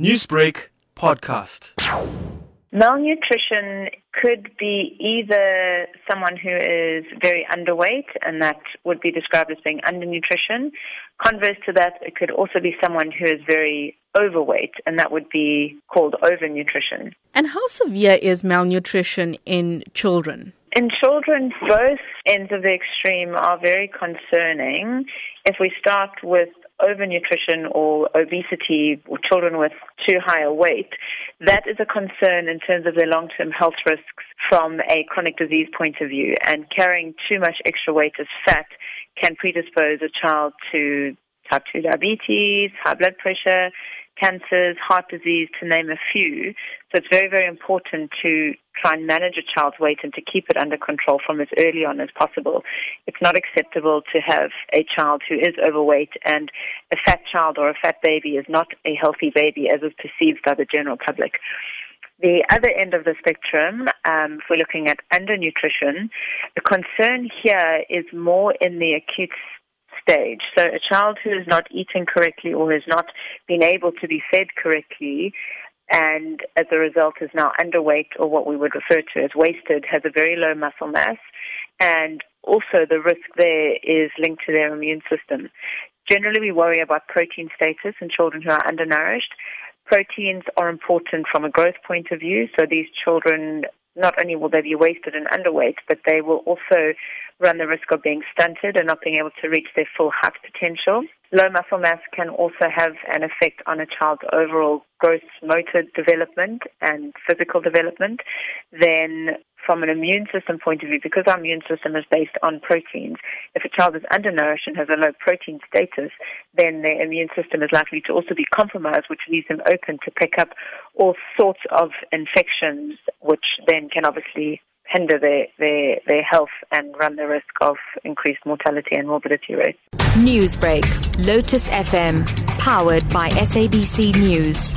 Newsbreak podcast. Malnutrition could be either someone who is very underweight, and that would be described as being undernutrition. Converse to that, it could also be someone who is very overweight, and that would be called overnutrition. And how severe is malnutrition in children? In children, both ends of the extreme are very concerning. If we start with overnutrition or obesity or children with too high a weight, that is a concern in terms of their long-term health risks from a chronic disease point of view. And carrying too much extra weight as fat can predispose a child to type 2 diabetes, high blood pressure, cancers, heart disease, to name a few. So it's very, very important to try and manage a child's weight and to keep it under control from as early on as possible. It's not acceptable to have a child who is overweight and a fat child or a fat baby is not a healthy baby as is perceived by the general public. The other end of the spectrum, um, if we're looking at undernutrition, the concern here is more in the acute stage. So a child who is not eating correctly or has not been able to be fed correctly and as a result is now underweight or what we would refer to as wasted, has a very low muscle mass, and also the risk there is linked to their immune system. Generally, we worry about protein status in children who are undernourished. Proteins are important from a growth point of view, so these children not only will they be wasted and underweight, but they will also run the risk of being stunted and not being able to reach their full height potential. Low muscle mass can also have an effect on a child's overall gross motor development and physical development. Then from an immune system point of view, because our immune system is based on proteins, if a child is undernourished and has a low protein status, then their immune system is likely to also be compromised, which leaves them open to pick up all sorts of infections, which then can obviously hinder their, their, their health and run the risk of increased mortality and morbidity rates. Newsbreak, Lotus FM, powered by SABC News.